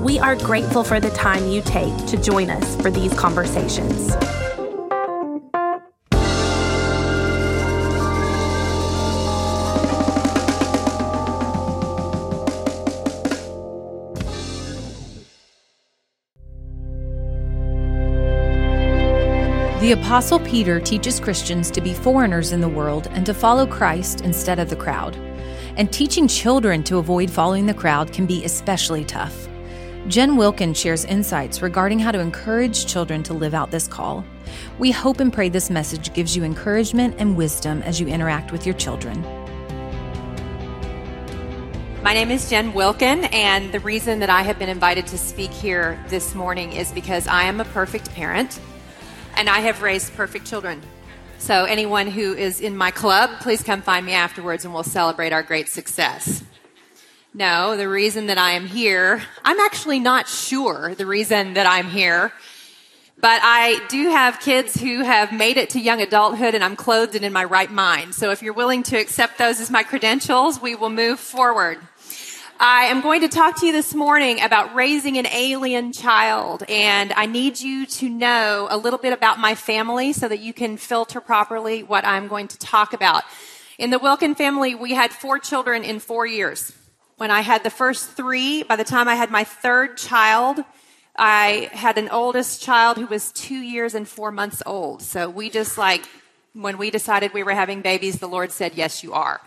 We are grateful for the time you take to join us for these conversations. The Apostle Peter teaches Christians to be foreigners in the world and to follow Christ instead of the crowd. And teaching children to avoid following the crowd can be especially tough. Jen Wilkin shares insights regarding how to encourage children to live out this call. We hope and pray this message gives you encouragement and wisdom as you interact with your children. My name is Jen Wilkin, and the reason that I have been invited to speak here this morning is because I am a perfect parent and I have raised perfect children. So, anyone who is in my club, please come find me afterwards and we'll celebrate our great success. No, the reason that I am here, I'm actually not sure the reason that I'm here, but I do have kids who have made it to young adulthood and I'm clothed and in my right mind. So, if you're willing to accept those as my credentials, we will move forward. I am going to talk to you this morning about raising an alien child, and I need you to know a little bit about my family so that you can filter properly what I'm going to talk about. In the Wilkin family, we had four children in four years. When I had the first three, by the time I had my third child, I had an oldest child who was two years and four months old. So we just like, when we decided we were having babies, the Lord said, Yes, you are.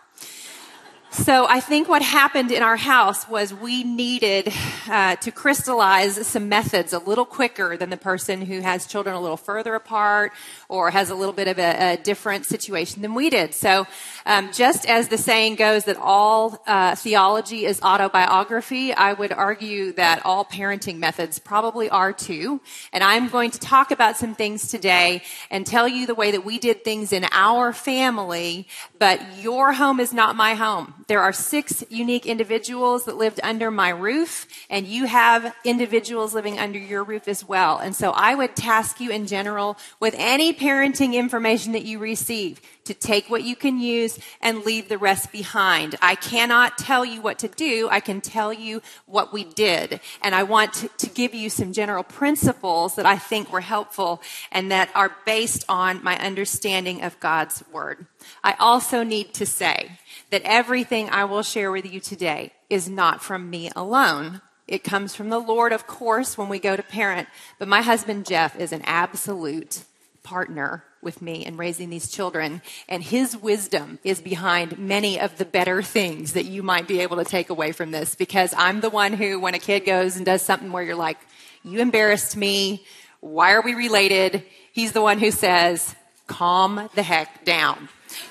So I think what happened in our house was we needed uh, to crystallize some methods a little quicker than the person who has children a little further apart or has a little bit of a, a different situation than we did. So um, just as the saying goes that all uh, theology is autobiography, I would argue that all parenting methods probably are too. And I'm going to talk about some things today and tell you the way that we did things in our family, but your home is not my home. There are six unique individuals that lived under my roof, and you have individuals living under your roof as well. And so I would task you in general with any parenting information that you receive to take what you can use and leave the rest behind. I cannot tell you what to do. I can tell you what we did. And I want to, to, give you some general principles that I think were helpful and that are based on my understanding of God's word. I also need to say that everything I will share with you today is not from me alone. It comes from the Lord, of course, when we go to parent, but my husband Jeff is an absolute partner with me in raising these children, and his wisdom is behind many of the better things that you might be able to take away from this. Because I'm the one who, when a kid goes and does something where you're like, You embarrassed me, why are we related? He's the one who says, Calm the heck down.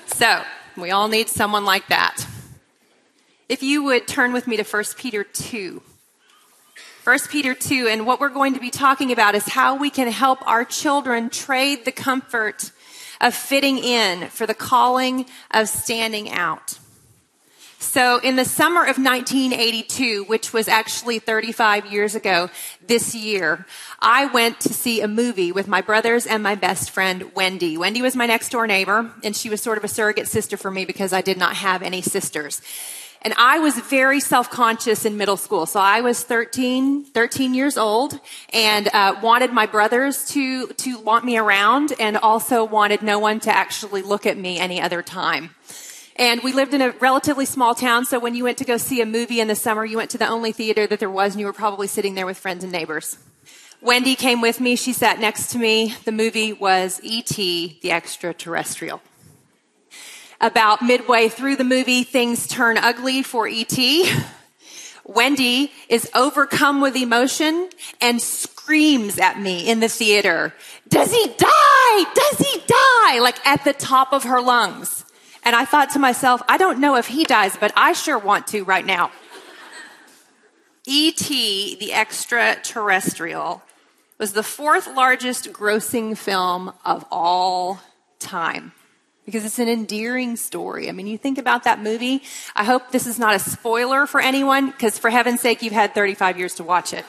So, we all need someone like that. If you would turn with me to 1 Peter 2. 1 Peter 2, and what we're going to be talking about is how we can help our children trade the comfort of fitting in for the calling of standing out. So in the summer of 1982, which was actually 35 years ago this year, I went to see a movie with my brothers and my best friend, Wendy. Wendy was my next door neighbor, and she was sort of a surrogate sister for me because I did not have any sisters. And I was very self-conscious in middle school. So I was 13, 13 years old and uh, wanted my brothers to, to want me around and also wanted no one to actually look at me any other time. And we lived in a relatively small town, so when you went to go see a movie in the summer, you went to the only theater that there was, and you were probably sitting there with friends and neighbors. Wendy came with me. She sat next to me. The movie was E.T., the extraterrestrial. About midway through the movie, things turn ugly for E.T. Wendy is overcome with emotion and screams at me in the theater, Does he die? Does he die? Like at the top of her lungs. And I thought to myself, I don't know if he dies, but I sure want to right now. E.T., the extraterrestrial, was the fourth largest grossing film of all time because it's an endearing story. I mean, you think about that movie. I hope this is not a spoiler for anyone because, for heaven's sake, you've had 35 years to watch it.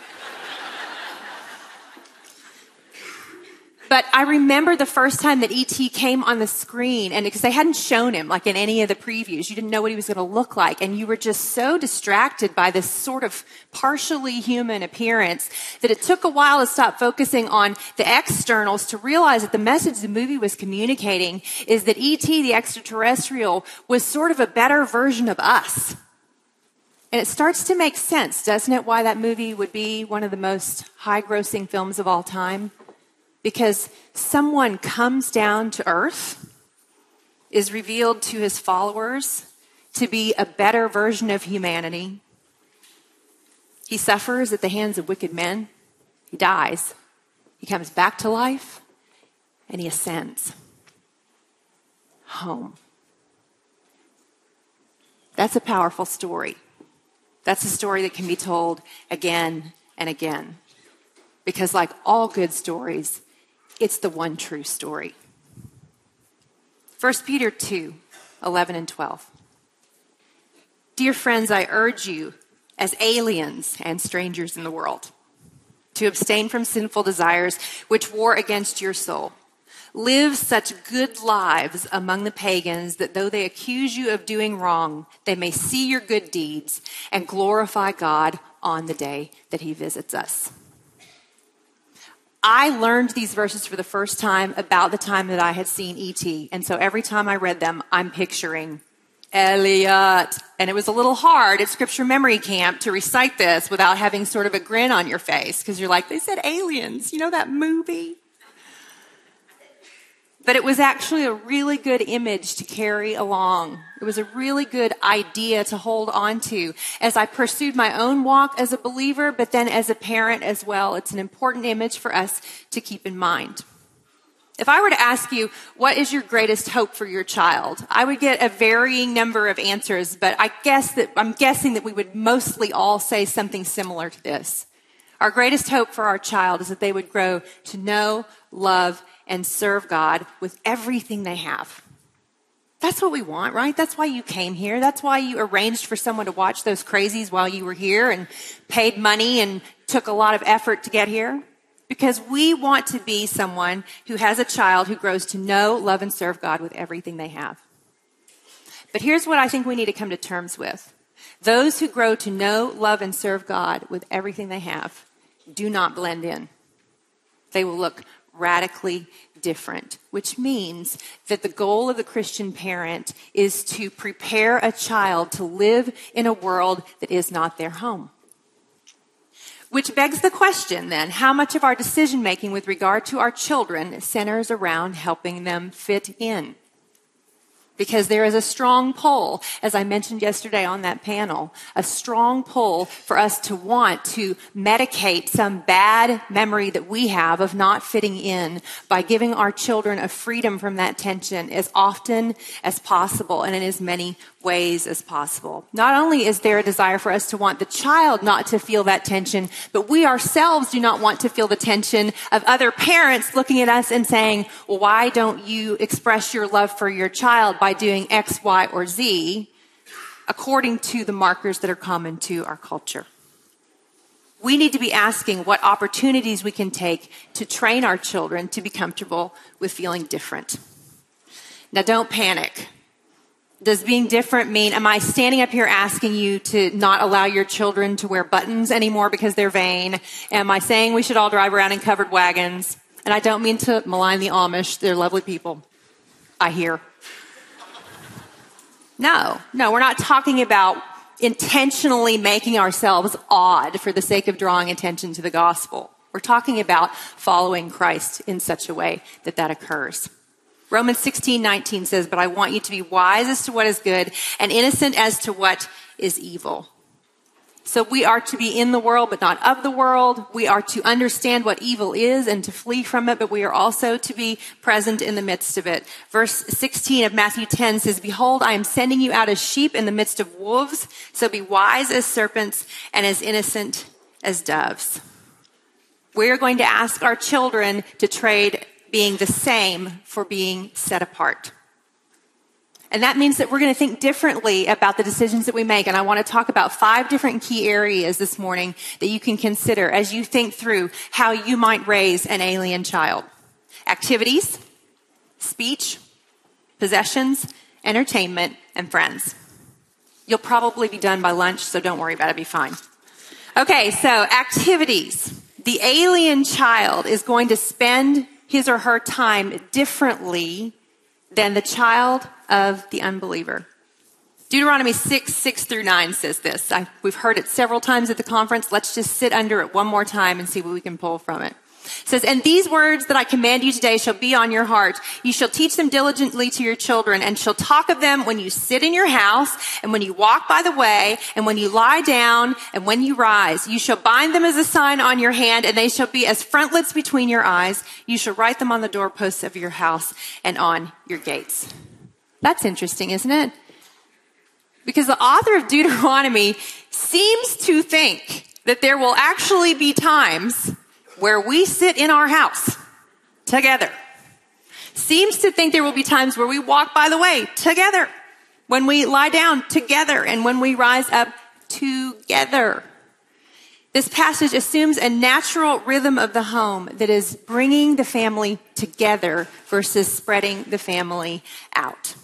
But I remember the first time that E.T. came on the screen, and because they hadn't shown him like in any of the previews, you didn't know what he was going to look like, and you were just so distracted by this sort of partially human appearance that it took a while to stop focusing on the externals to realize that the message the movie was communicating is that E.T., the extraterrestrial, was sort of a better version of us. And it starts to make sense, doesn't it, why that movie would be one of the most high grossing films of all time? Because someone comes down to earth, is revealed to his followers to be a better version of humanity. He suffers at the hands of wicked men. He dies. He comes back to life and he ascends home. That's a powerful story. That's a story that can be told again and again. Because, like all good stories, it's the one true story. 1 Peter 2 11 and 12. Dear friends, I urge you, as aliens and strangers in the world, to abstain from sinful desires which war against your soul. Live such good lives among the pagans that though they accuse you of doing wrong, they may see your good deeds and glorify God on the day that he visits us. I learned these verses for the first time about the time that I had seen E.T. And so every time I read them, I'm picturing Elliott. And it was a little hard at scripture memory camp to recite this without having sort of a grin on your face because you're like, they said aliens. You know that movie? But it was actually a really good image to carry along. It was a really good idea to hold on to as I pursued my own walk as a believer, but then as a parent as well. It's an important image for us to keep in mind. If I were to ask you, what is your greatest hope for your child? I would get a varying number of answers, but I guess that I'm guessing that we would mostly all say something similar to this. Our greatest hope for our child is that they would grow to know, love, and serve God with everything they have. That's what we want, right? That's why you came here. That's why you arranged for someone to watch those crazies while you were here and paid money and took a lot of effort to get here. Because we want to be someone who has a child who grows to know, love, and serve God with everything they have. But here's what I think we need to come to terms with. Those who grow to know, love, and serve God with everything they have do not blend in. They will look radically different, which means that the goal of the Christian parent is to prepare a child to live in a world that is not their home. Which begs the question then, how much of our decision making with regard to our children centers around helping them fit in? Because there is a strong pull, as I mentioned yesterday on that panel, a strong pull for us to want to medicate some bad memory that we have of not fitting in by giving our children a freedom from that tension as often as possible and in as many ways as possible. Not only is there a desire for us to want the child not to feel that tension, but we ourselves do not want to feel the tension of other parents looking at us and saying, well, why don't you express your love for your child by doing X, Y, or Z according to the markers that are common to our culture? We need to be asking what opportunities we can take to train our children to be comfortable with feeling different. Now, don't panic does being different mean, am I standing up here asking you to not allow your children to wear buttons anymore because they're vain? Am I saying we should all drive around in covered wagons? And I don't mean to malign the Amish. They're lovely people. I hear. No, no, we're not talking about intentionally making ourselves odd for the sake of drawing attention to the gospel. We're talking about following Christ in such a way that that occurs. Romans 16, 19 says, But I want you to be wise as to what is good and innocent as to what is evil. So we are to be in the world, but not of the world. We are to understand what evil is and to flee from it, but we are also to be present in the midst of it. Verse 16 of Matthew 10 says, Behold, I am sending you out as sheep in the midst of wolves. So be wise as serpents and as innocent as doves. We're going to ask our children to trade being the same for being set apart. And that means that we're going to think differently about the decisions that we make. And I want to talk about five different key areas this morning that you can consider as you think through how you might raise an alien child. Activities, speech, possessions, entertainment, and friends. You'll probably be done by lunch, so don't worry about it, be fine. Okay, so activities. The alien child is going to spend his or her time differently than the child of the unbeliever. Deuteronomy 6, 6 through 9 says this. I, we've heard it several times at the conference. Let's just sit under it one more time and see what we can pull from it. It says, And these words that I command you today shall be on your heart. You shall teach them diligently to your children, and shall talk of them when you sit in your house, and when you walk by the way, and when you lie down, and when you rise. You shall bind them as a sign on your hand, and they shall be as frontlets between your eyes. You shall write them on the doorposts of your house and on your gates. That's interesting, isn't it? Because the author of Deuteronomy seems to think that there will actually be times where we sit in our house together. Seems to think there will be times where we walk by the way together, when we lie down together, and when we rise up together. This passage assumes a natural rhythm of the home that is bringing the family together versus spreading the family out.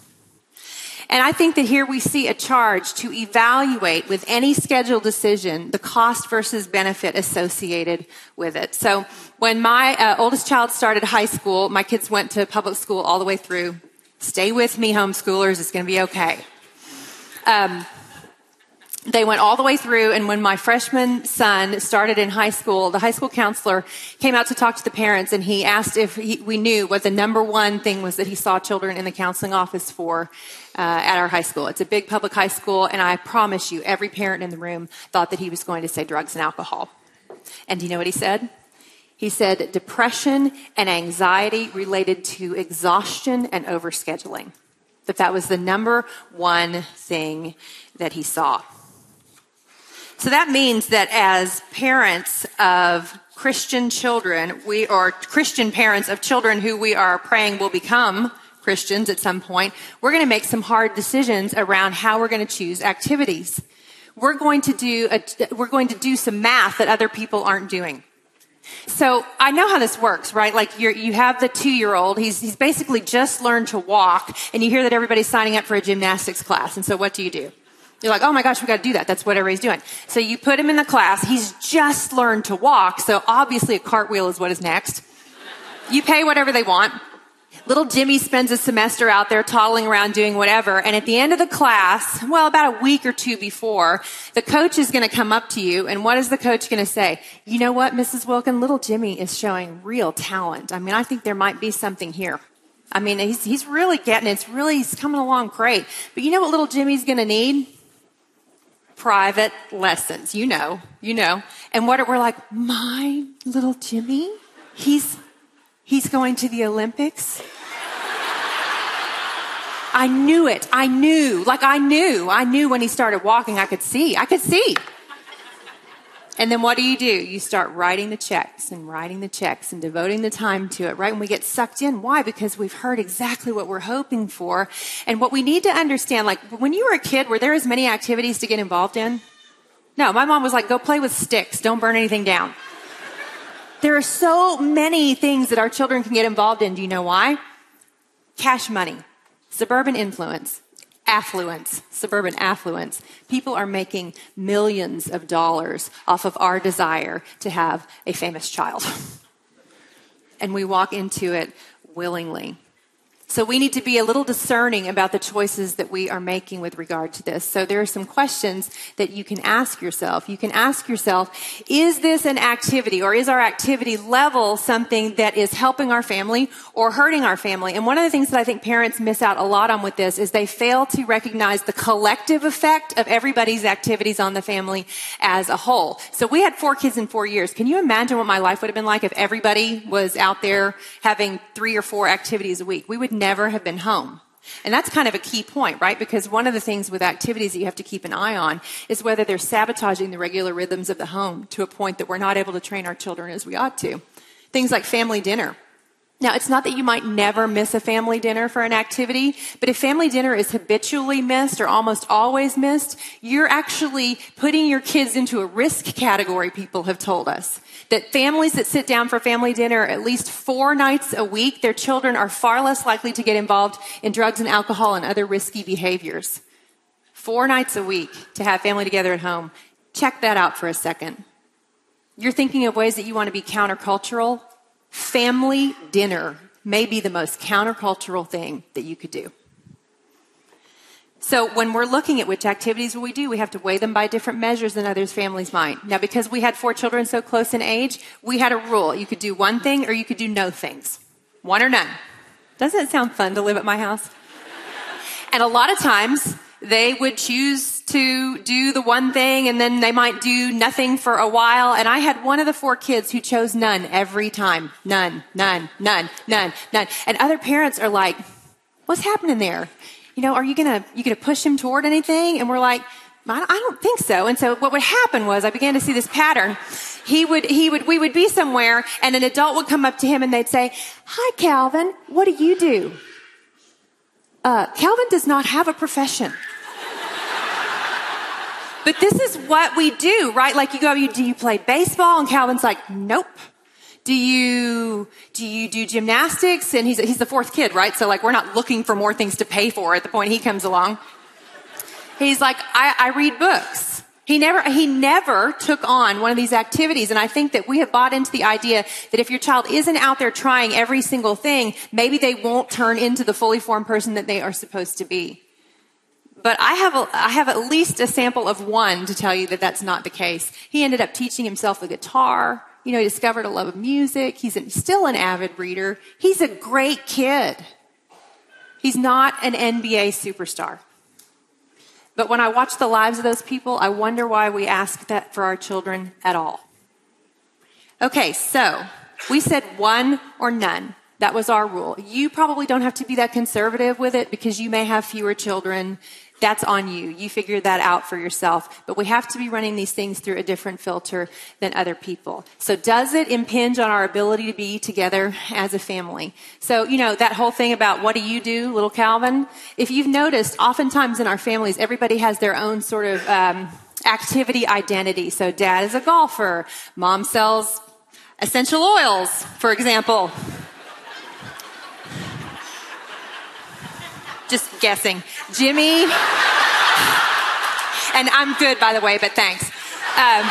And I think that here we see a charge to evaluate with any schedule decision the cost versus benefit associated with it. So when my uh, oldest child started high school, my kids went to public school all the way through. Stay with me, homeschoolers. It's going to be okay. Um, they went all the way through and when my freshman son started in high school the high school counselor came out to talk to the parents and he asked if he, we knew what the number one thing was that he saw children in the counseling office for uh, at our high school. It's a big public high school and i promise you every parent in the room thought that he was going to say drugs and alcohol. And do you know what he said? He said depression and anxiety related to exhaustion and overscheduling. That that was the number one thing that he saw so that means that as parents of Christian children, we are Christian parents of children who we are praying will become Christians at some point, we're going to make some hard decisions around how we're going to choose activities. We're going to do a, we're going to do some math that other people aren't doing. So I know how this works, right? Like you have the two year old. He's, he's basically just learned to walk and you hear that everybody's signing up for a gymnastics class. And so what do you do? You're like, oh my gosh, we got to do that. That's what everybody's doing. So you put him in the class. He's just learned to walk. So obviously a cartwheel is what is next. You pay whatever they want. Little Jimmy spends a semester out there toddling around doing whatever. And at the end of the class, well, about a week or two before, the coach is going to come up to you. And what is the coach going to say? You know what, Mrs. Wilkin? Little Jimmy is showing real talent. I mean, I think there might be something here. I mean, he's, he's really getting it. It's really, he's coming along great. But you know what little Jimmy's going to need? Private lessons. You know, you know. And what we're like, my little Jimmy, he's he's going to the Olympics. I knew it. I knew. Like I knew. I knew when he started walking, I could see. I could see. And then what do you do? You start writing the checks and writing the checks and devoting the time to it, right? And we get sucked in. Why? Because we've heard exactly what we're hoping for. And what we need to understand, like when you were a kid, were there as many activities to get involved in? No, my mom was like, go play with sticks. Don't burn anything down. There are so many things that our children can get involved in. Do you know why? Cash money, suburban influence, affluence, suburban affluence. People are making millions of dollars off of our desire to have a famous child. and we walk into it willingly. So we need to be a little discerning about the choices that we are making with regard to this. So there are some questions that you can ask yourself. You can ask yourself, is this an activity or is our activity level something that is helping our family or hurting our family? And one of the things that I think parents miss out a lot on with this is they fail to recognize the collective effect of everybody's activities on the family as a whole. So we had four kids in four years. Can you imagine what my life would have been like if everybody was out there having three or four activities a week? We would never have been home. And that's kind of a key point, right? Because one of the things with activities that you have to keep an eye on is whether they're sabotaging the regular rhythms of the home to a point that we're not able to train our children as we ought to. Things like family dinner. Now, it's not that you might never miss a family dinner for an activity, but if family dinner is habitually missed or almost always missed, you're actually putting your kids into a risk category, people have told us. That families that sit down for family dinner at least four nights a week, their children are far less likely to get involved in drugs and alcohol and other risky behaviors. Four nights a week to have family together at home. Check that out for a second. You're thinking of ways that you want to be countercultural family dinner may be the most countercultural thing that you could do. So when we're looking at which activities we do, we have to weigh them by different measures than others' families might. Now, because we had four children so close in age, we had a rule. You could do one thing or you could do no things. One or none. Doesn't it sound fun to live at my house? And a lot of times, they would choose to do the one thing and then they might do nothing for a while. And I had one of the four kids who chose none every time. None, none, none, none, none. And other parents are like, what's happening there? You know, are you gonna, you gonna push him toward anything? And we're like, I don't think so. And so what would happen was I began to see this pattern. He would, he would, we would be somewhere and an adult would come up to him and they'd say, hi, Calvin, what do you do? Uh, Calvin does not have a profession. But this is what we do, right? Like you go, you, do you play baseball? And Calvin's like, nope. Do you, do you do gymnastics? And he's, he's the fourth kid, right? So like we're not looking for more things to pay for at the point he comes along. He's like, I, I read books. He never, he never took on one of these activities. And I think that we have bought into the idea that if your child isn't out there trying every single thing, maybe they won't turn into the fully formed person that they are supposed to be. But I have, a, I have at least a sample of one to tell you that that's not the case. He ended up teaching himself the guitar. You know, he discovered a love of music. He's still an avid reader. He's a great kid. He's not an NBA superstar. But when I watch the lives of those people, I wonder why we ask that for our children at all. Okay, so we said one or none. That was our rule. You probably don't have to be that conservative with it because you may have fewer children that's on you. You figure that out for yourself. But we have to be running these things through a different filter than other people. So does it impinge on our ability to be together as a family? So, you know, that whole thing about what do you do, little Calvin? If you've noticed, oftentimes in our families, everybody has their own sort of, um, activity identity. So dad is a golfer. Mom sells essential oils, for example. Just guessing. Jimmy. and I'm good, by the way, but thanks. Um,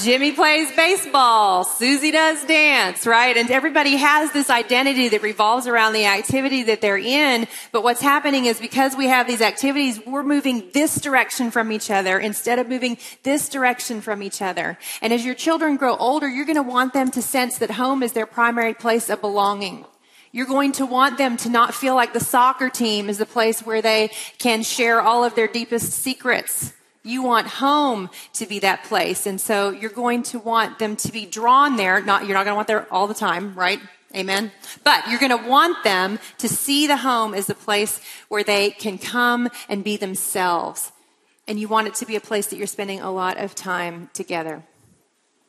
Jimmy plays baseball. Susie does dance, right? And everybody has this identity that revolves around the activity that they're in. But what's happening is because we have these activities, we're moving this direction from each other instead of moving this direction from each other. And as your children grow older, you're going to want them to sense that home is their primary place of belonging. You're going to want them to not feel like the soccer team is the place where they can share all of their deepest secrets you want home to be that place. And so you're going to want them to be drawn there. Not, you're not going to want there all the time, right? Amen. But you're going to want them to see the home as a place where they can come and be themselves. And you want it to be a place that you're spending a lot of time together.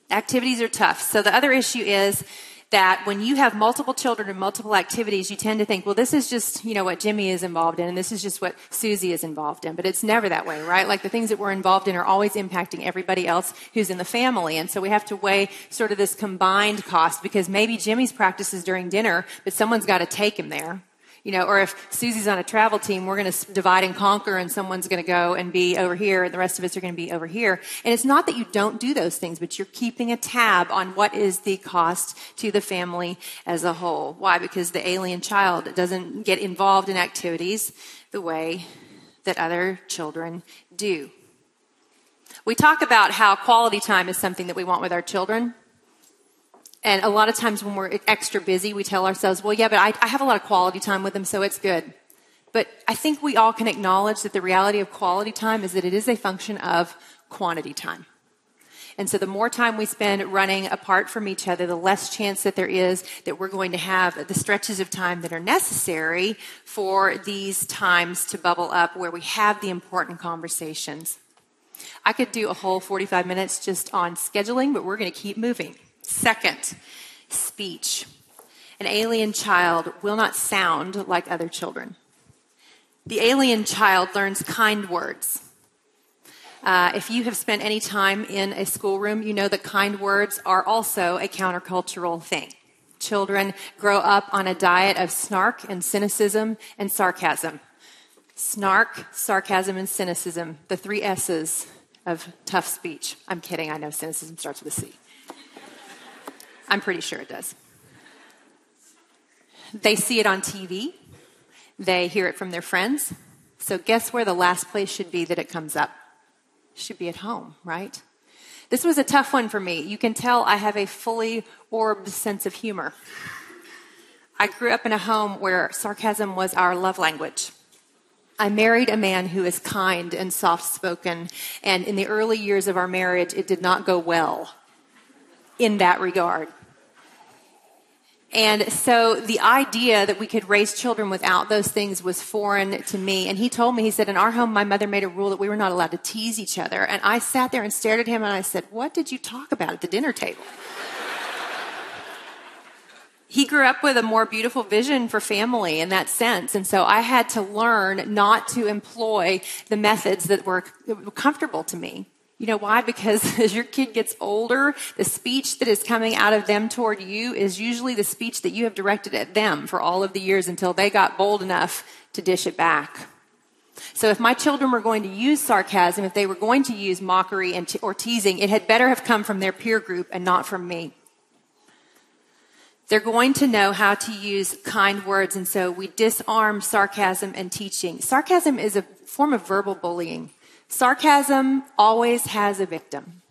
Activities are tough. So the other issue is that when you have multiple children and multiple activities, you tend to think, well, this is just, you know, what Jimmy is involved in, and this is just what Susie is involved in. But it's never that way, right? Like the things that we're involved in are always impacting everybody else who's in the family. And so we have to weigh sort of this combined cost because maybe Jimmy's practices during dinner, but someone's got to take him there. You know, or if Susie's on a travel team, we're going to divide and conquer and someone's going to go and be over here and the rest of us are going to be over here. And it's not that you don't do those things, but you're keeping a tab on what is the cost to the family as a whole. Why? Because the alien child doesn't get involved in activities the way that other children do. We talk about how quality time is something that we want with our children. And a lot of times when we're extra busy, we tell ourselves, well, yeah, but I, I, have a lot of quality time with them, so it's good. But I think we all can acknowledge that the reality of quality time is that it is a function of quantity time. And so the more time we spend running apart from each other, the less chance that there is that we're going to have the stretches of time that are necessary for these times to bubble up where we have the important conversations. I could do a whole 45 minutes just on scheduling, but we're going to keep moving. Second, speech. An alien child will not sound like other children. The alien child learns kind words. Uh, if you have spent any time in a schoolroom, you know that kind words are also a countercultural thing. Children grow up on a diet of snark and cynicism and sarcasm. Snark, sarcasm, and cynicism, the three S's of tough speech. I'm kidding, I know cynicism starts with a C. I'm pretty sure it does. They see it on TV, they hear it from their friends. So, guess where the last place should be that it comes up? Should be at home, right? This was a tough one for me. You can tell I have a fully orbed sense of humor. I grew up in a home where sarcasm was our love language. I married a man who is kind and soft spoken, and in the early years of our marriage, it did not go well in that regard. And so the idea that we could raise children without those things was foreign to me. And he told me, he said, in our home, my mother made a rule that we were not allowed to tease each other. And I sat there and stared at him and I said, What did you talk about at the dinner table? he grew up with a more beautiful vision for family in that sense. And so I had to learn not to employ the methods that were comfortable to me. You know why? Because as your kid gets older, the speech that is coming out of them toward you is usually the speech that you have directed at them for all of the years until they got bold enough to dish it back. So if my children were going to use sarcasm, if they were going to use mockery and or teasing, it had better have come from their peer group and not from me. They're going to know how to use kind words, and so we disarm sarcasm and teaching. Sarcasm is a form of verbal bullying. Sarcasm always has a victim.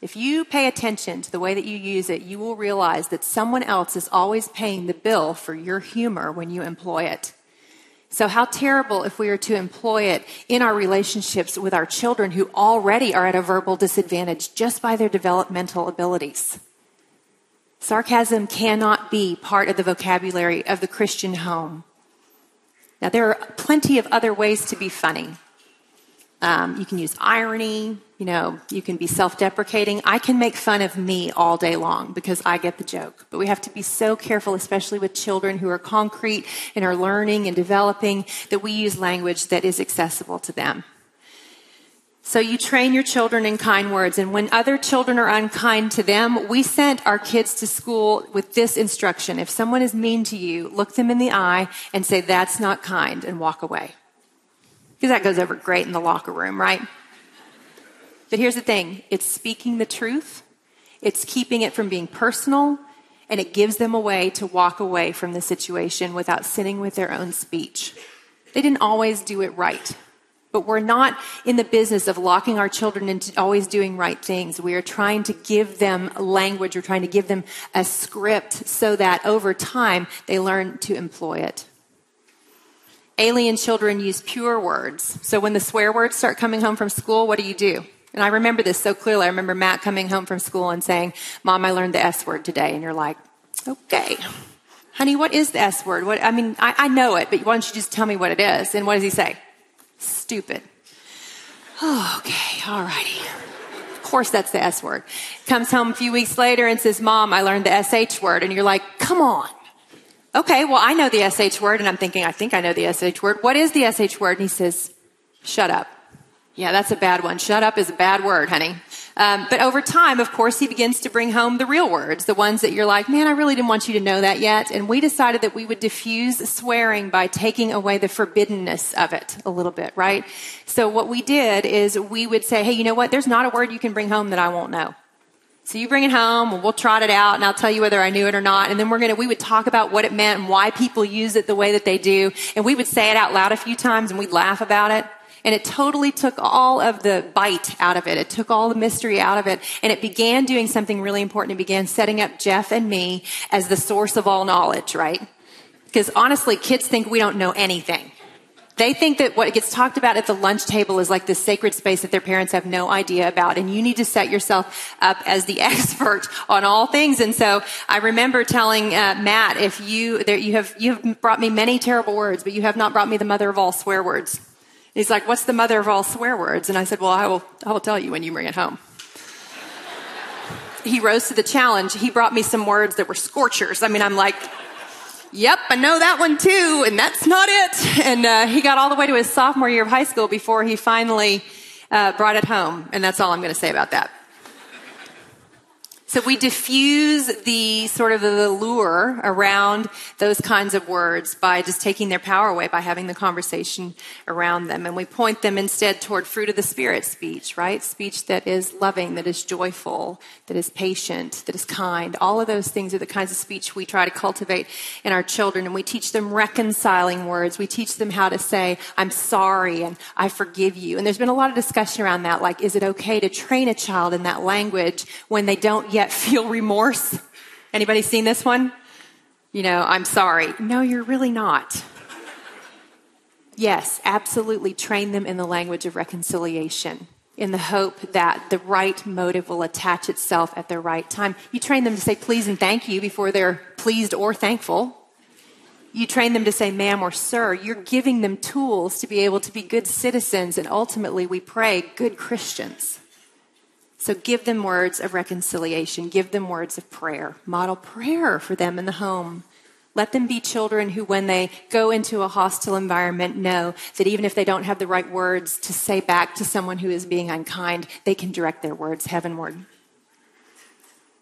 If you pay attention to the way that you use it, you will realize that someone else is always paying the bill for your humor when you employ it. So, how terrible if we are to employ it in our relationships with our children who already are at a verbal disadvantage just by their developmental abilities. Sarcasm cannot be part of the vocabulary of the Christian home. Now, there are plenty of other ways to be funny. Um, you can use irony, you know, you can be self deprecating. I can make fun of me all day long because I get the joke. But we have to be so careful, especially with children who are concrete and are learning and developing, that we use language that is accessible to them. So you train your children in kind words. And when other children are unkind to them, we sent our kids to school with this instruction. If someone is mean to you, look them in the eye and say, that's not kind and walk away. Because that goes over great in the locker room, right? But here's the thing. It's speaking the truth. It's keeping it from being personal and it gives them a way to walk away from the situation without sinning with their own speech. They didn't always do it right. But we're not in the business of locking our children into always doing right things. We are trying to give them language. We're trying to give them a script so that over time they learn to employ it. Alien children use pure words. So when the swear words start coming home from school, what do you do? And I remember this so clearly. I remember Matt coming home from school and saying, Mom, I learned the S word today. And you're like, okay. Honey, what is the S word? What, I mean, I, I know it, but why don't you just tell me what it is? And what does he say? Stupid. Oh, okay, all righty. Of course, that's the S word. Comes home a few weeks later and says, Mom, I learned the SH word. And you're like, come on. Okay, well, I know the SH word. And I'm thinking, I think I know the SH word. What is the SH word? And he says, shut up. Yeah, that's a bad one. Shut up is a bad word, honey. Um, but over time, of course, he begins to bring home the real words, the ones that you're like, man, I really didn't want you to know that yet. And we decided that we would diffuse swearing by taking away the forbiddenness of it a little bit, right? So what we did is we would say, hey, you know what? There's not a word you can bring home that I won't know. So you bring it home and we'll trot it out and I'll tell you whether I knew it or not. And then we're going to, we would talk about what it meant and why people use it the way that they do. And we would say it out loud a few times and we'd laugh about it. And it totally took all of the bite out of it. It took all the mystery out of it. And it began doing something really important. It began setting up Jeff and me as the source of all knowledge, right? Because honestly, kids think we don't know anything. They think that what gets talked about at the lunch table is like this sacred space that their parents have no idea about. And you need to set yourself up as the expert on all things. And so I remember telling uh, Matt, if you, there, you have, you have brought me many terrible words, but you have not brought me the mother of all swear words. He's like, what's the mother of all swear words? And I said, well, I will, I will tell you when you bring it home. he rose to the challenge. He brought me some words that were scorchers. I mean, I'm like, yep, I know that one too, and that's not it. And uh, he got all the way to his sophomore year of high school before he finally uh, brought it home. And that's all I'm going to say about that. So we diffuse the sort of the lure around those kinds of words by just taking their power away by having the conversation around them. And we point them instead toward fruit of the Spirit speech, right? Speech that is loving, that is joyful, that is patient, that is kind. All of those things are the kinds of speech we try to cultivate in our children. And we teach them reconciling words. We teach them how to say, I'm sorry and I forgive you. And there's been a lot of discussion around that. Like, is it okay to train a child in that language when they don't yet feel remorse? Anybody seen this one? You know, I'm sorry. No, you're really not. Yes, absolutely train them in the language of reconciliation in the hope that the right motive will attach itself at the right time. You train them to say please and thank you before they're pleased or thankful. You train them to say ma'am or sir. You're giving them tools to be able to be good citizens and ultimately, we pray, good Christians. So give them words of reconciliation, give them words of prayer, model prayer for them in the home. Let them be children who, when they go into a hostile environment, know that even if they don't have the right words to say back to someone who is being unkind, they can direct their words heavenward.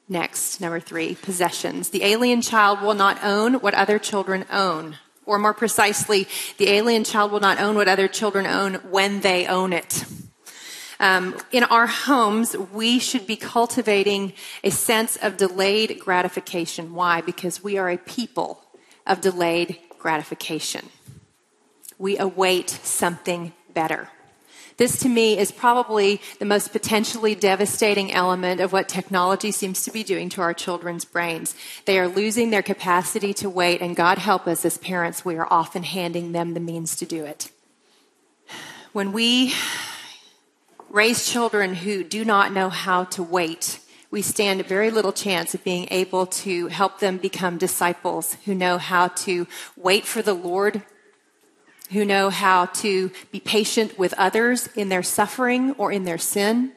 Next, number three, possessions. The alien child will not own what other children own. Or more precisely, the alien child will not own what other children own when they own it. Um, in our homes, we should be cultivating a sense of delayed gratification. Why? Because we are a people of delayed gratification. We await something better. This to me is probably the most potentially devastating element of what technology seems to be doing to our children's brains. They are losing their capacity to wait, and God help us as parents, we are often handing them the means to do it. When we raise children who do not know how to wait, we stand a very little chance of being able to help them become disciples who know how to wait for the Lord, who know how to be patient with others in their suffering or in their sin,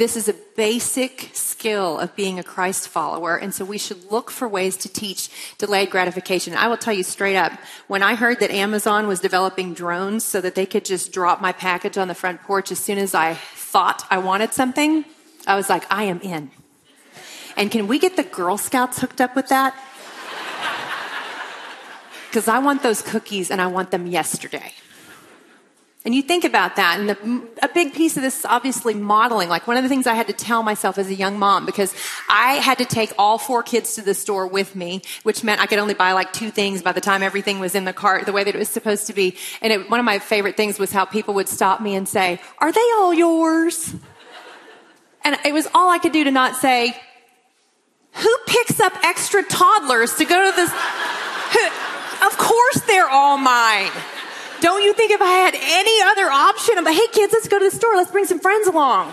this is a basic skill of being a Christ follower, and so we should look for ways to teach delayed gratification. I will tell you straight up, when I heard that Amazon was developing drones so that they could just drop my package on the front porch as soon as I thought I wanted something, I was like, I am in. And can we get the Girl Scouts hooked up with that? Because I want those cookies and I want them yesterday. And you think about that, and the, a big piece of this is obviously modeling. Like one of the things I had to tell myself as a young mom, because I had to take all four kids to the store with me, which meant I could only buy like two things by the time everything was in the cart the way that it was supposed to be. And it, one of my favorite things was how people would stop me and say, Are they all yours? And it was all I could do to not say, Who picks up extra toddlers to go to this? of course they're all mine. Don't you think if I had any other option, I'm like, hey kids, let's go to the store, let's bring some friends along.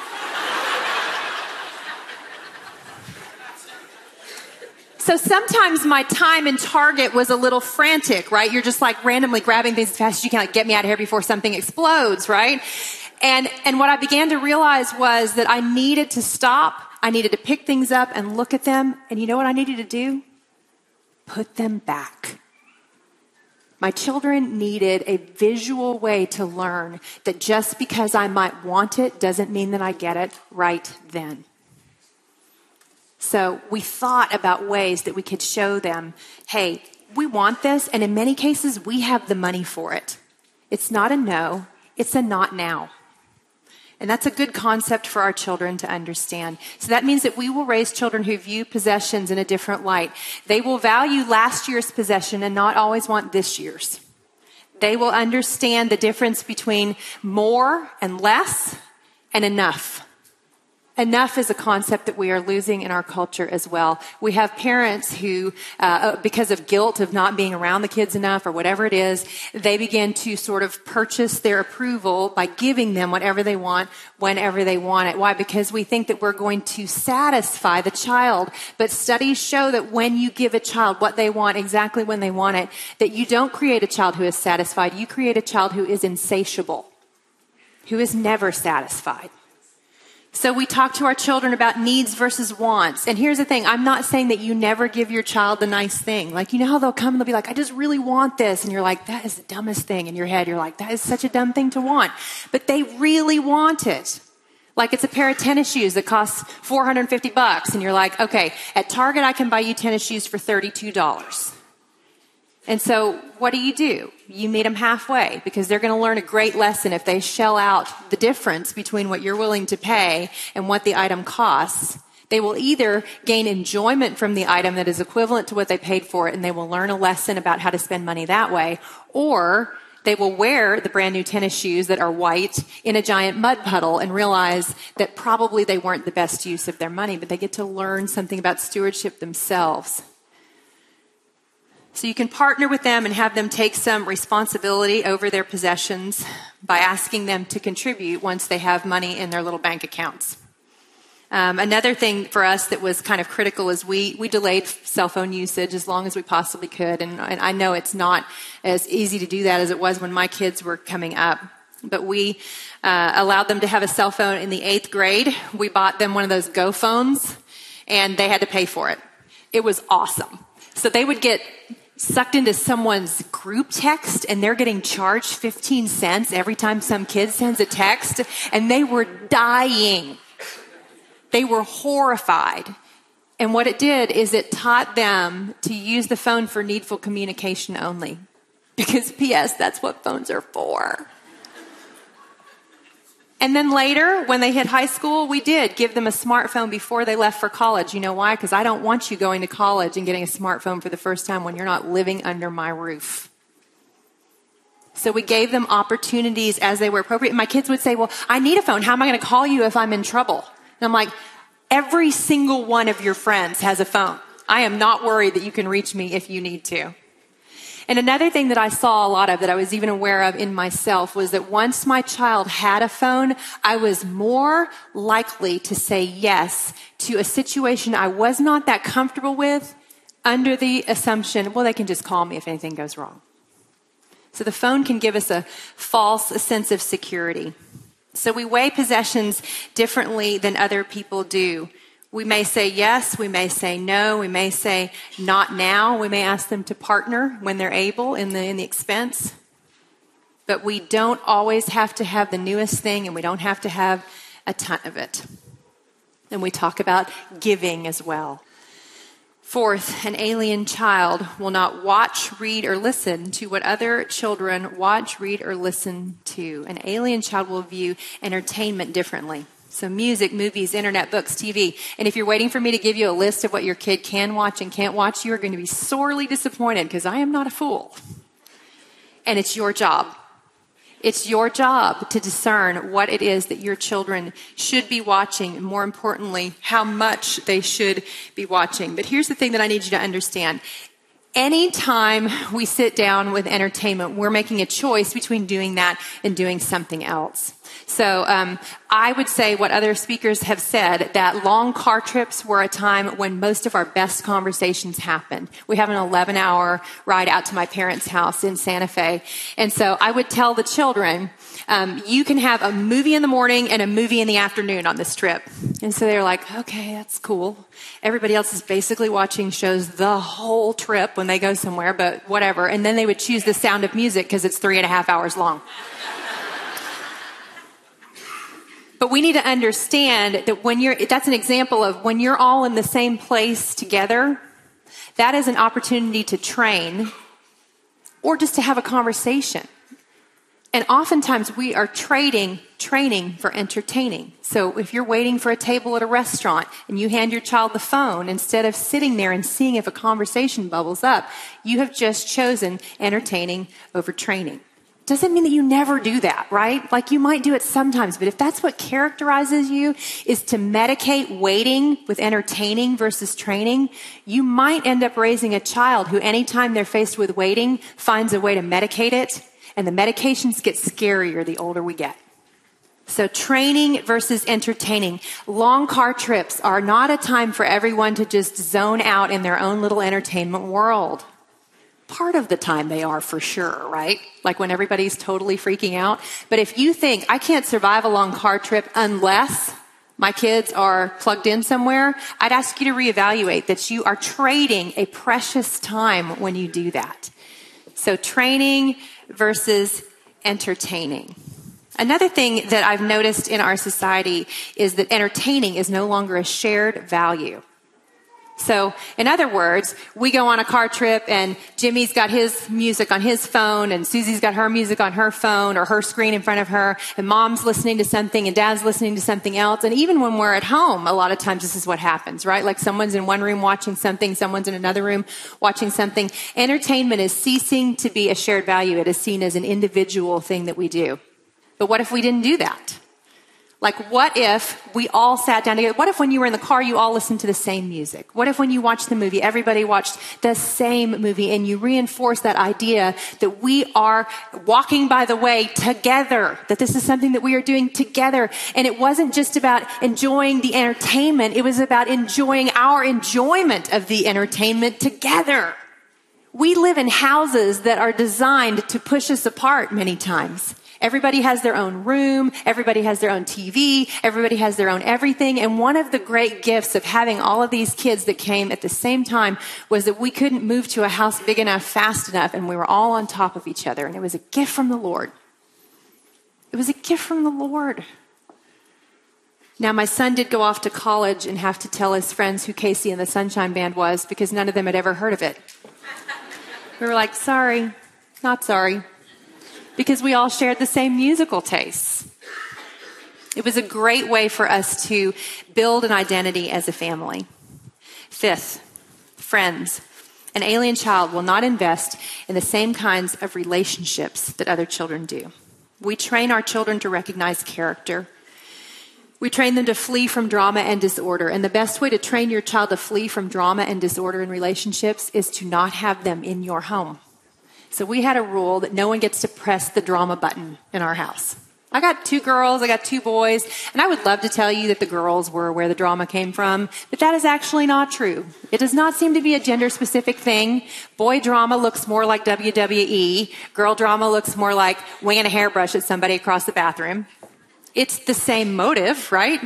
So sometimes my time in Target was a little frantic, right? You're just like randomly grabbing things as fast as you can, like get me out of here before something explodes, right? And, and what I began to realize was that I needed to stop. I needed to pick things up and look at them. And you know what I needed to do? Put them back My children needed a visual way to learn that just because I might want it doesn't mean that I get it right then. So we thought about ways that we could show them, hey, we want this, and in many cases, we have the money for it. It's not a no, it's a not now. And that's a good concept for our children to understand. So that means that we will raise children who view possessions in a different light. They will value last year's possession and not always want this year's. They will understand the difference between more and less and enough. Enough is a concept that we are losing in our culture as well. We have parents who, uh, uh, because of guilt of not being around the kids enough or whatever it is, they begin to sort of purchase their approval by giving them whatever they want whenever they want it. Why? Because we think that we're going to satisfy the child. But studies show that when you give a child what they want exactly when they want it, that you don't create a child who is satisfied. You create a child who is insatiable, who is never satisfied. So we talk to our children about needs versus wants. And here's the thing. I'm not saying that you never give your child the nice thing. Like, you know how they'll come and they'll be like, I just really want this. And you're like, that is the dumbest thing in your head. You're like, that is such a dumb thing to want. But they really want it. Like it's a pair of tennis shoes that costs 450 bucks. And you're like, okay, at Target, I can buy you tennis shoes for $32. And so, what do you do? You meet them halfway because they're going to learn a great lesson if they shell out the difference between what you're willing to pay and what the item costs. They will either gain enjoyment from the item that is equivalent to what they paid for it and they will learn a lesson about how to spend money that way, or they will wear the brand new tennis shoes that are white in a giant mud puddle and realize that probably they weren't the best use of their money, but they get to learn something about stewardship themselves. So you can partner with them and have them take some responsibility over their possessions by asking them to contribute once they have money in their little bank accounts. Um, another thing for us that was kind of critical is we, we delayed cell phone usage as long as we possibly could. And, and I know it's not as easy to do that as it was when my kids were coming up. But we uh, allowed them to have a cell phone in the eighth grade. We bought them one of those Go phones, and they had to pay for it. It was awesome. So they would get sucked into someone's group text and they're getting charged 15 cents every time some kid sends a text and they were dying. They were horrified. And what it did is it taught them to use the phone for needful communication only. Because, P.S., that's what phones are for. And then later, when they hit high school, we did give them a smartphone before they left for college. You know why? Because I don't want you going to college and getting a smartphone for the first time when you're not living under my roof. So we gave them opportunities as they were appropriate. My kids would say, Well, I need a phone. How am I going to call you if I'm in trouble? And I'm like, Every single one of your friends has a phone. I am not worried that you can reach me if you need to. And another thing that I saw a lot of that I was even aware of in myself was that once my child had a phone, I was more likely to say yes to a situation I was not that comfortable with under the assumption, well, they can just call me if anything goes wrong. So the phone can give us a false sense of security. So we weigh possessions differently than other people do. We may say yes, we may say no, we may say not now. We may ask them to partner when they're able in the, in the expense. But we don't always have to have the newest thing and we don't have to have a ton of it. And we talk about giving as well. Fourth, an alien child will not watch, read, or listen to what other children watch, read, or listen to. An alien child will view entertainment differently. So music, movies, internet, books, TV. And if you're waiting for me to give you a list of what your kid can watch and can't watch, you are going to be sorely disappointed because I am not a fool. And it's your job. It's your job to discern what it is that your children should be watching, and more importantly, how much they should be watching. But here's the thing that I need you to understand. Anytime we sit down with entertainment, we're making a choice between doing that and doing something else. So um, I would say what other speakers have said that long car trips were a time when most of our best conversations happened. We have an 11 hour ride out to my parents' house in Santa Fe. And so I would tell the children, um, you can have a movie in the morning and a movie in the afternoon on this trip. And so they're like, okay, that's cool. Everybody else is basically watching shows the whole trip when they go somewhere, but whatever. And then they would choose the sound of music because it's three and a half hours long. But we need to understand that when you're, that's an example of when you're all in the same place together, that is an opportunity to train or just to have a conversation. And oftentimes we are trading training for entertaining. So if you're waiting for a table at a restaurant and you hand your child the phone, instead of sitting there and seeing if a conversation bubbles up, you have just chosen entertaining over training doesn't mean that you never do that, right? Like you might do it sometimes, but if that's what characterizes you is to medicate waiting with entertaining versus training, you might end up raising a child who anytime they're faced with waiting finds a way to medicate it, and the medications get scarier the older we get. So training versus entertaining. Long car trips are not a time for everyone to just zone out in their own little entertainment world part of the time they are for sure, right? Like when everybody's totally freaking out. But if you think I can't survive a long car trip unless my kids are plugged in somewhere, I'd ask you to reevaluate that you are trading a precious time when you do that. So training versus entertaining. Another thing that I've noticed in our society is that entertaining is no longer a shared value. So, in other words, we go on a car trip and Jimmy's got his music on his phone and Susie's got her music on her phone or her screen in front of her and mom's listening to something and dad's listening to something else. And even when we're at home, a lot of times this is what happens, right? Like someone's in one room watching something, someone's in another room watching something. Entertainment is ceasing to be a shared value. It is seen as an individual thing that we do. But what if we didn't do that? Like, what if we all sat down together? What if when you were in the car, you all listened to the same music? What if when you watched the movie, everybody watched the same movie and you reinforce that idea that we are walking by the way together, that this is something that we are doing together. And it wasn't just about enjoying the entertainment. It was about enjoying our enjoyment of the entertainment together. We live in houses that are designed to push us apart many times. Everybody has their own room. Everybody has their own TV. Everybody has their own everything. And one of the great gifts of having all of these kids that came at the same time was that we couldn't move to a house big enough fast enough and we were all on top of each other. And it was a gift from the Lord. It was a gift from the Lord. Now, my son did go off to college and have to tell his friends who KC and the Sunshine Band was because none of them had ever heard of it. We were like, sorry, not sorry because we all shared the same musical tastes. It was a great way for us to build an identity as a family. Fifth, friends. An alien child will not invest in the same kinds of relationships that other children do. We train our children to recognize character. We train them to flee from drama and disorder. And the best way to train your child to flee from drama and disorder in relationships is to not have them in your home. So we had a rule that no one gets to press the drama button in our house. I got two girls, I got two boys, and I would love to tell you that the girls were where the drama came from, but that is actually not true. It does not seem to be a gender specific thing. Boy drama looks more like WWE. Girl drama looks more like winging a hairbrush at somebody across the bathroom. It's the same motive, right?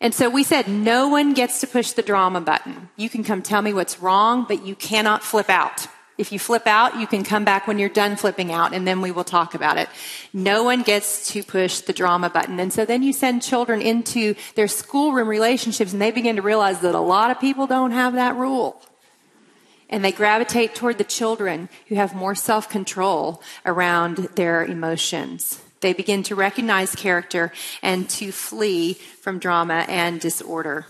And so we said, no one gets to push the drama button. You can come tell me what's wrong, but you cannot flip out. If you flip out, you can come back when you're done flipping out and then we will talk about it. No one gets to push the drama button. And so then you send children into their schoolroom relationships and they begin to realize that a lot of people don't have that rule. And they gravitate toward the children who have more self control around their emotions. They begin to recognize character and to flee from drama and disorder.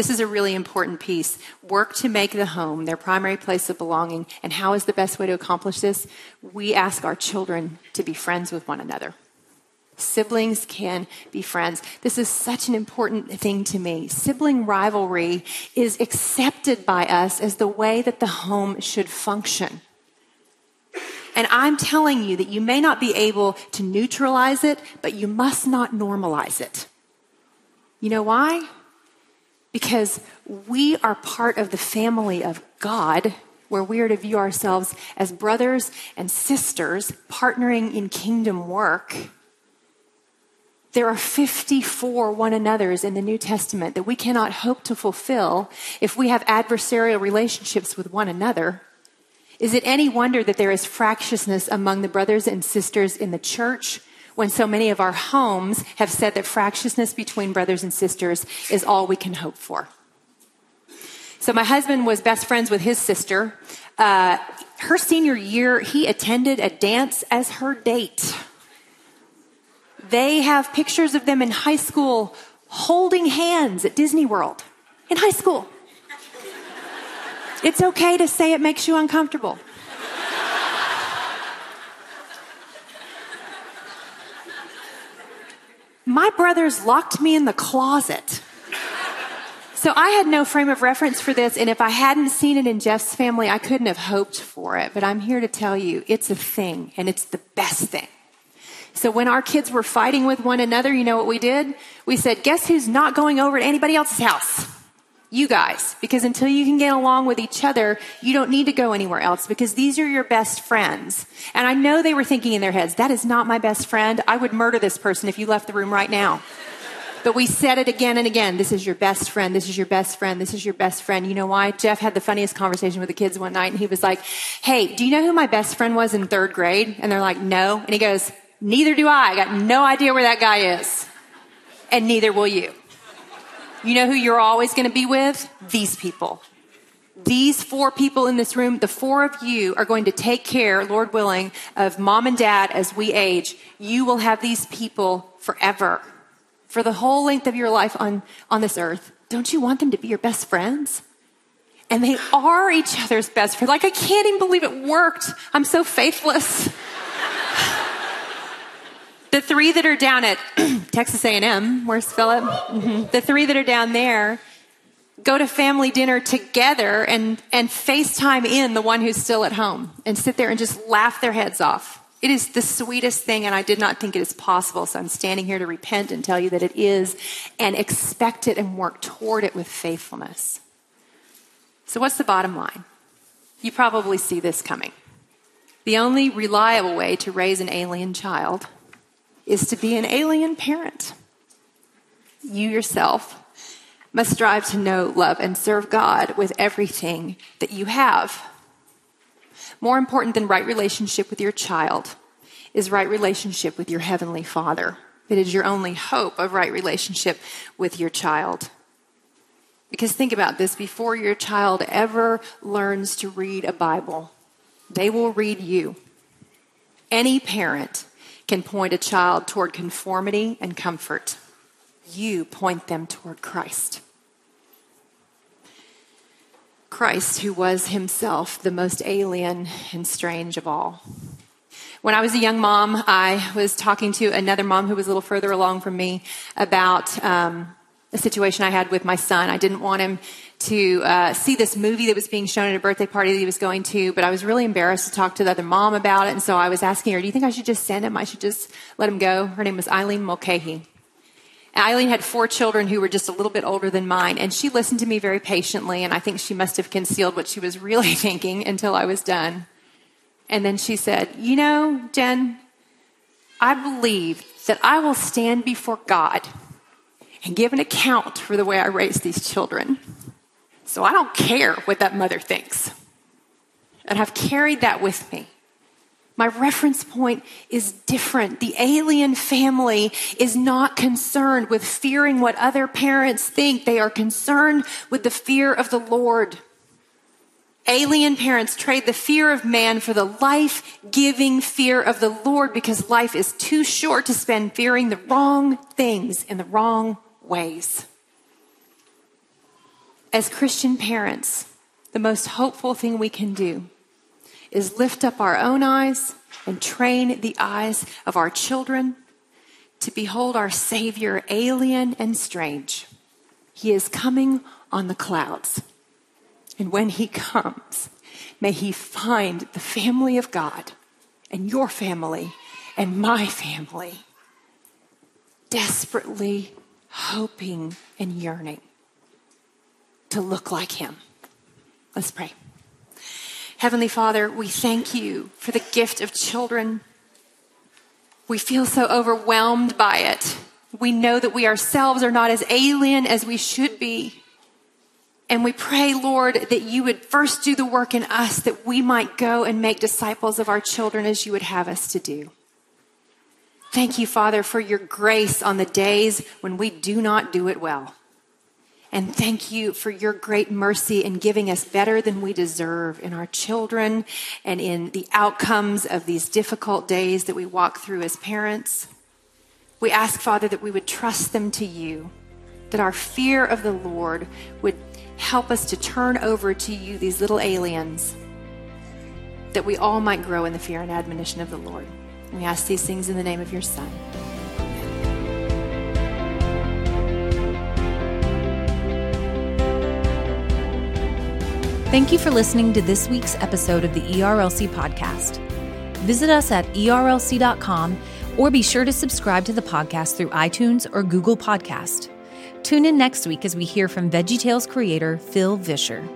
This is a really important piece. Work to make the home their primary place of belonging. And how is the best way to accomplish this? We ask our children to be friends with one another. Siblings can be friends. This is such an important thing to me. Sibling rivalry is accepted by us as the way that the home should function. And I'm telling you that you may not be able to neutralize it, but you must not normalize it. You know why? Because we are part of the family of God, where we are to view ourselves as brothers and sisters partnering in kingdom work. There are 54 one another's in the New Testament that we cannot hope to fulfill if we have adversarial relationships with one another. Is it any wonder that there is fractiousness among the brothers and sisters in the church when so many of our homes have said that fractiousness between brothers and sisters is all we can hope for? So, my husband was best friends with his sister. Uh, her senior year, he attended a dance as her date. They have pictures of them in high school holding hands at Disney World in high school. It's okay to say it makes you uncomfortable. My brothers locked me in the closet. So I had no frame of reference for this, and if I hadn't seen it in Jeff's family, I couldn't have hoped for it. But I'm here to tell you it's a thing, and it's the best thing. So when our kids were fighting with one another, you know what we did? We said, guess who's not going over to anybody else's house? You guys. Because until you can get along with each other, you don't need to go anywhere else because these are your best friends. And I know they were thinking in their heads, that is not my best friend. I would murder this person if you left the room right now. But we said it again and again. This is your best friend. This is your best friend. This is your best friend. You know why? Jeff had the funniest conversation with the kids one night and he was like, Hey, do you know who my best friend was in third grade? And they're like, no. And he goes, neither do I. I got no idea where that guy is. And neither will you. You know who you're always going to be with? These people. These four people in this room, the four of you are going to take care, Lord willing, of mom and dad as we age. You will have these people forever for the whole length of your life on, on this earth. Don't you want them to be your best friends? And they are each other's best friends. Like, I can't even believe it worked. I'm so faithless. The three that are down at Texas A&M, where's Philip? Mm-hmm. The three that are down there go to family dinner together and, and FaceTime in the one who's still at home and sit there and just laugh their heads off. It is the sweetest thing, and I did not think it is possible. So I'm standing here to repent and tell you that it is, and expect it and work toward it with faithfulness. So, what's the bottom line? You probably see this coming. The only reliable way to raise an alien child is to be an alien parent. You yourself must strive to know, love, and serve God with everything that you have. More important than right relationship with your child is right relationship with your heavenly Father. It is your only hope of right relationship with your child. Because think about this before your child ever learns to read a Bible, they will read you. Any parent can point a child toward conformity and comfort. You point them toward Christ. Christ, who was himself the most alien and strange of all. When I was a young mom, I was talking to another mom who was a little further along from me about um, a situation I had with my son. I didn't want him to uh, see this movie that was being shown at a birthday party that he was going to, but I was really embarrassed to talk to the other mom about it. And so I was asking her, Do you think I should just send him? I should just let him go? Her name was Eileen Mulcahy. Eileen had four children who were just a little bit older than mine, and she listened to me very patiently, and I think she must have concealed what she was really thinking until I was done. And then she said, You know, Jen, I believe that I will stand before God and give an account for the way I raised these children. So I don't care what that mother thinks. And I've carried that with me. My reference point is different. The alien family is not concerned with fearing what other parents think. They are concerned with the fear of the Lord. Alien parents trade the fear of man for the life giving fear of the Lord because life is too short to spend fearing the wrong things in the wrong ways. As Christian parents, the most hopeful thing we can do is lift up our own eyes and train the eyes of our children to behold our Savior alien and strange. He is coming on the clouds. And when he comes, may he find the family of God and your family and my family, desperately hoping and yearning to look like Him. Let's pray. Heavenly Father, we thank you for the gift of children. We feel so overwhelmed by it. We know that we ourselves are not as alien as we should be. And we pray, Lord, that you would first do the work in us that we might go and make disciples of our children as you would have us to do. Thank you, Father, for your grace on the days when we do not do it well. And thank you for your great mercy in giving us better than we deserve in our children and in the outcomes of these difficult days that we walk through as parents. We ask, Father, that we would trust them to you, that our fear of the Lord would help us to turn over to you these little aliens, that we all might grow in the fear and admonition of the Lord. And We ask these things in the name of your Son. Thank you for listening to this week's episode of the ERLC podcast. Visit us at erlc.com or be sure to subscribe to the podcast through iTunes or Google Podcast. Tune in next week as we hear from VeggieTales creator Phil Vischer.